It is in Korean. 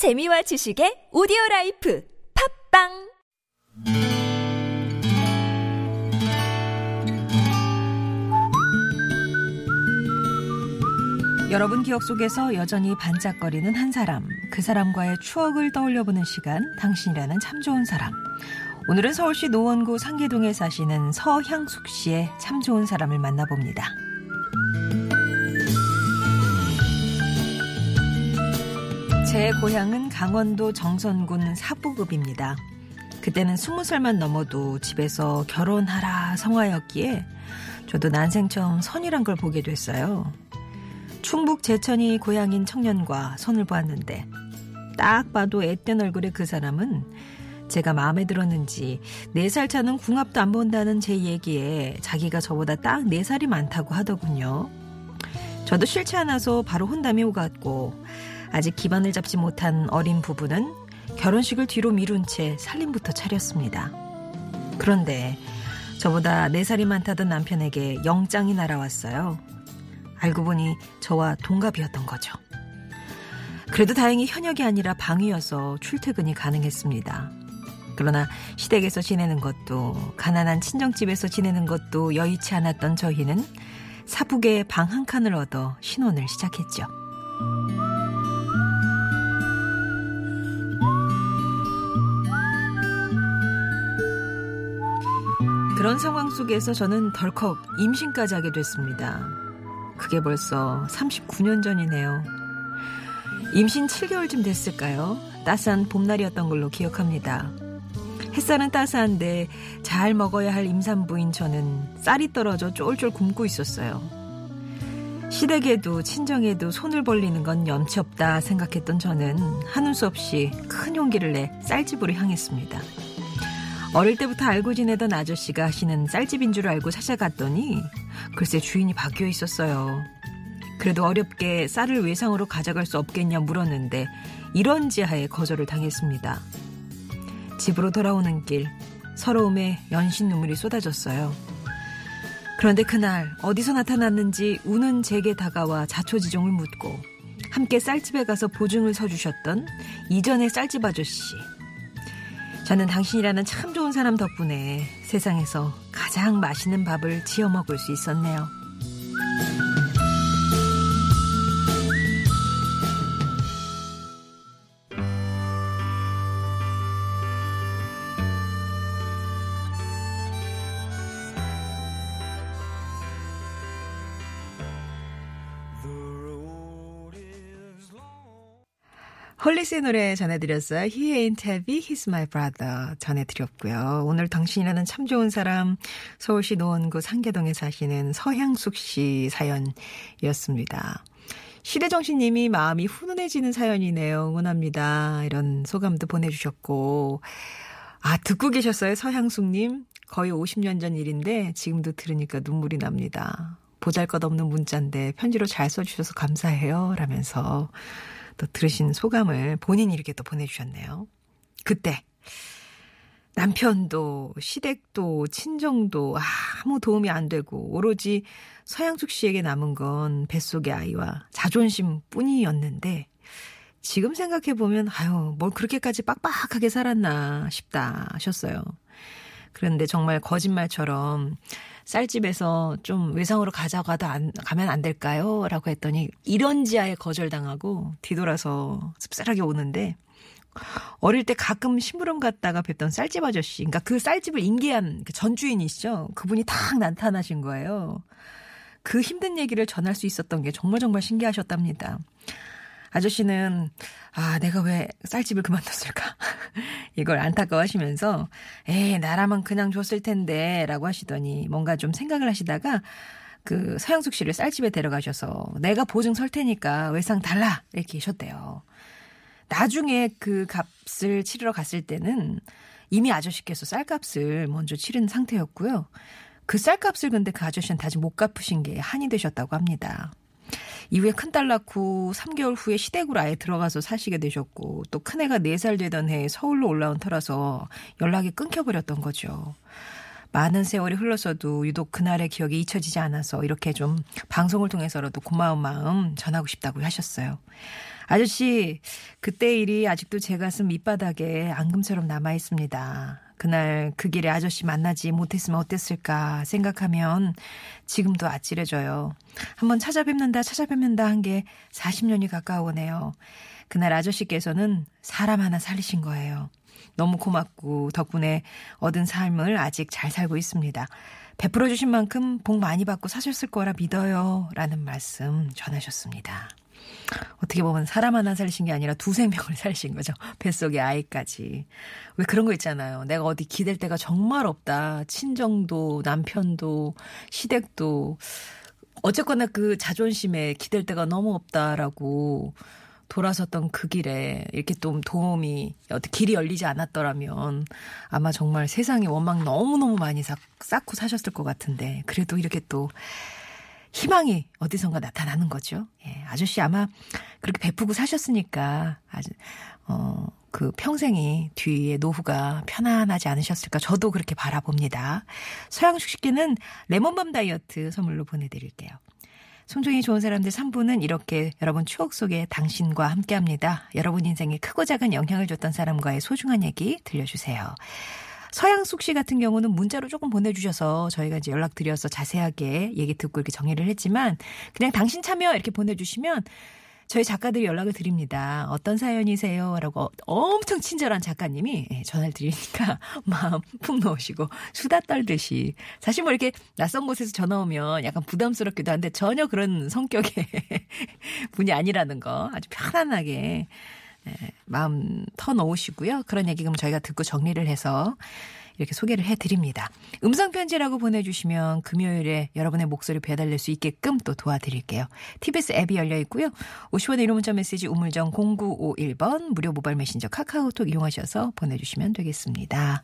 재미와 지식의 오디오 라이프 팟빵 여러분 기억 속에서 여전히 반짝거리는 한 사람, 그 사람과의 추억을 떠올려보는 시간, 당신이라는 참 좋은 사람. 오늘은 서울시 노원구 상계동에 사시는 서향숙 씨의 참 좋은 사람을 만나봅니다. 제 고향은 강원도 정선군 사부급입니다. 그때는 스무 살만 넘어도 집에서 결혼하라 성화였기에 저도 난생 처음 선이란 걸 보게 됐어요. 충북 제천이 고향인 청년과 손을 보았는데 딱 봐도 앳된 얼굴의 그 사람은 제가 마음에 들었는지 4살 차는 궁합도 안 본다는 제 얘기에 자기가 저보다 딱 4살이 많다고 하더군요. 저도 싫지 않아서 바로 혼담이 오갔고 아직 기반을 잡지 못한 어린 부부는 결혼식을 뒤로 미룬 채 살림부터 차렸습니다. 그런데 저보다 4살이 많다던 남편에게 영장이 날아왔어요. 알고 보니 저와 동갑이었던 거죠. 그래도 다행히 현역이 아니라 방위여서 출퇴근이 가능했습니다. 그러나 시댁에서 지내는 것도 가난한 친정집에서 지내는 것도 여의치 않았던 저희는 사북에 방 한 칸을 얻어 신혼을 시작했죠. 그런 상황 속에서 저는 덜컥 임신까지 하게 됐습니다. 그게 벌써 39년 전이네요. 임신 7개월쯤 됐을까요? 따스한 봄날이었던 걸로 기억합니다. 햇살은 따스한데 잘 먹어야 할 임산부인 저는 쌀이 떨어져 쫄쫄 굶고 있었어요. 시댁에도 친정에도 손을 벌리는 건 염치 없다 생각했던 저는 하는 수 없이 큰 용기를 내 쌀집으로 향했습니다. 어릴 때부터 알고 지내던 아저씨가 하시는 쌀집인 줄 알고 찾아갔더니 글쎄 주인이 바뀌어 있었어요. 그래도 어렵게 쌀을 외상으로 가져갈 수 없겠냐 물었는데 이런 지하에 거절을 당했습니다. 집으로 돌아오는 길 서러움에 연신 눈물이 쏟아졌어요. 그런데 그날 어디서 나타났는지 우는 제게 다가와 자초지종을 묻고 함께 쌀집에 가서 보증을 서주셨던 이전의 쌀집 아저씨 저는 당신이라는 참 좋은 사람 덕분에 세상에서 가장 맛있는 밥을 지어 먹을 수 있었네요. 홀리스의 노래 전해드렸어요. He ain't heavy, he's my brother 전해드렸고요. 오늘 당신이라는 참 좋은 사람 서울시 노원구 상계동에 사시는 서향숙 씨 사연이었습니다. 시대정신님이 마음이 훈훈해지는 사연이네요. 응원합니다. 이런 소감도 보내주셨고 아 듣고 계셨어요 서향숙님 거의 50년 전 일인데 지금도 들으니까 눈물이 납니다. 보잘 것 없는 문자인데 편지로 잘 써주셔서 감사해요. 라면서 또 들으신 소감을 본인이 이렇게 또 보내주셨네요. 그때 남편도 시댁도 친정도 아무 도움이 안 되고 오로지 서양숙 씨에게 남은 건 뱃속의 아이와 자존심 뿐이었는데 지금 생각해 보면 아유 뭘 그렇게까지 빡빡하게 살았나 싶다 하셨어요. 그런데 정말 거짓말처럼 쌀집에서 좀 외상으로 가져가도 안, 가면 안 될까요? 라고 했더니 이런 지하에 거절당하고 뒤돌아서 씁쓸하게 오는데 어릴 때 가끔 심부름 갔다가 뵀던 쌀집 아저씨, 그러니까 그 쌀집을 인계한 그 전 주인이시죠? 그분이 탁 나타나신 거예요. 그 힘든 얘기를 전할 수 있었던 게 정말 정말 신기하셨답니다. 아저씨는 아 내가 왜 쌀집을 그만뒀을까 이걸 안타까워하시면서 에이 나라면 그냥 줬을 텐데라고 하시더니 뭔가 좀 생각을 하시다가 그 서양숙 씨를 쌀집에 데려가셔서 내가 보증 설 테니까 외상 달라 이렇게 하셨대요. 나중에 그 값을 치르러 갔을 때는 이미 아저씨께서 쌀값을 먼저 치른 상태였고요. 그 쌀값을 근데 그 아저씨는 아직 못 갚으신 게 한이 되셨다고 합니다. 이후에 큰 딸 낳고 3개월 후에 시댁으로 아예 들어가서 사시게 되셨고 또 큰애가 4살 되던 해에 서울로 올라온 터라서 연락이 끊겨버렸던 거죠. 많은 세월이 흘렀어도 유독 그날의 기억이 잊혀지지 않아서 이렇게 좀 방송을 통해서라도 고마운 마음 전하고 싶다고 하셨어요. 아저씨, 그때 일이 아직도 제 가슴 밑바닥에 앙금처럼 남아 있습니다. 그날 그 길에 아저씨 만나지 못했으면 어땠을까 생각하면 지금도 아찔해져요. 한번 찾아뵙는다 찾아뵙는다 한 게 40년이 가까워오네요. 그날 아저씨께서는 사람 하나 살리신 거예요. 너무 고맙고 덕분에 얻은 삶을 아직 잘 살고 있습니다. 베풀어 주신 만큼 복 많이 받고 사셨을 거라 믿어요. 라는 말씀 전하셨습니다. 어떻게 보면 사람 하나 살리신 게 아니라 두세 명을 살리신 거죠. 뱃속의 아이까지. 왜 그런 거 있잖아요. 내가 어디 기댈 데가 정말 없다. 친정도, 남편도, 시댁도. 어쨌거나 그 자존심에 기댈 데가 너무 없다라고 돌아섰던 그 길에 이렇게 좀 도움이 어떻게 길이 열리지 않았더라면 아마 정말 세상에 원망 너무너무 많이 쌓고 사셨을 것 같은데 그래도 이렇게 또 희망이 어디선가 나타나는 거죠. 예, 아저씨 아마 그렇게 베푸고 사셨으니까 아주 어, 그 평생이 뒤에 노후가 편안하지 않으셨을까 저도 그렇게 바라봅니다. 서양식 식기는 레몬밤 다이어트 선물로 보내드릴게요. 송정이 좋은 사람들 3부는 이렇게 여러분 추억 속에 당신과 함께 합니다. 여러분 인생에 크고 작은 영향을 줬던 사람과의 소중한 얘기 들려주세요. 서양숙 씨 같은 경우는 문자로 조금 보내주셔서 저희가 이제 연락드려서 자세하게 얘기 듣고 이렇게 정리를 했지만 그냥 당신 참여 이렇게 보내주시면 저희 작가들이 연락을 드립니다. 어떤 사연이세요? 라고 엄청 친절한 작가님이 예, 전화를 드리니까 마음 푹 넣으시고 수다 떨듯이. 사실 뭐 이렇게 낯선 곳에서 전화 오면 약간 부담스럽기도 한데 전혀 그런 성격의 분이 아니라는 거 아주 편안하게 예, 마음 터 놓으시고요. 그런 얘기 그럼 저희가 듣고 정리를 해서 이렇게 소개를 해드립니다. 음성편지라고 보내주시면 금요일에 여러분의 목소리 배달될 수 있게끔 또 도와드릴게요. TBS 앱이 열려 있고요. 50원의 1호 문자 메시지 우물정 0951번 무료 모바일 메신저 카카오톡 이용하셔서 보내주시면 되겠습니다.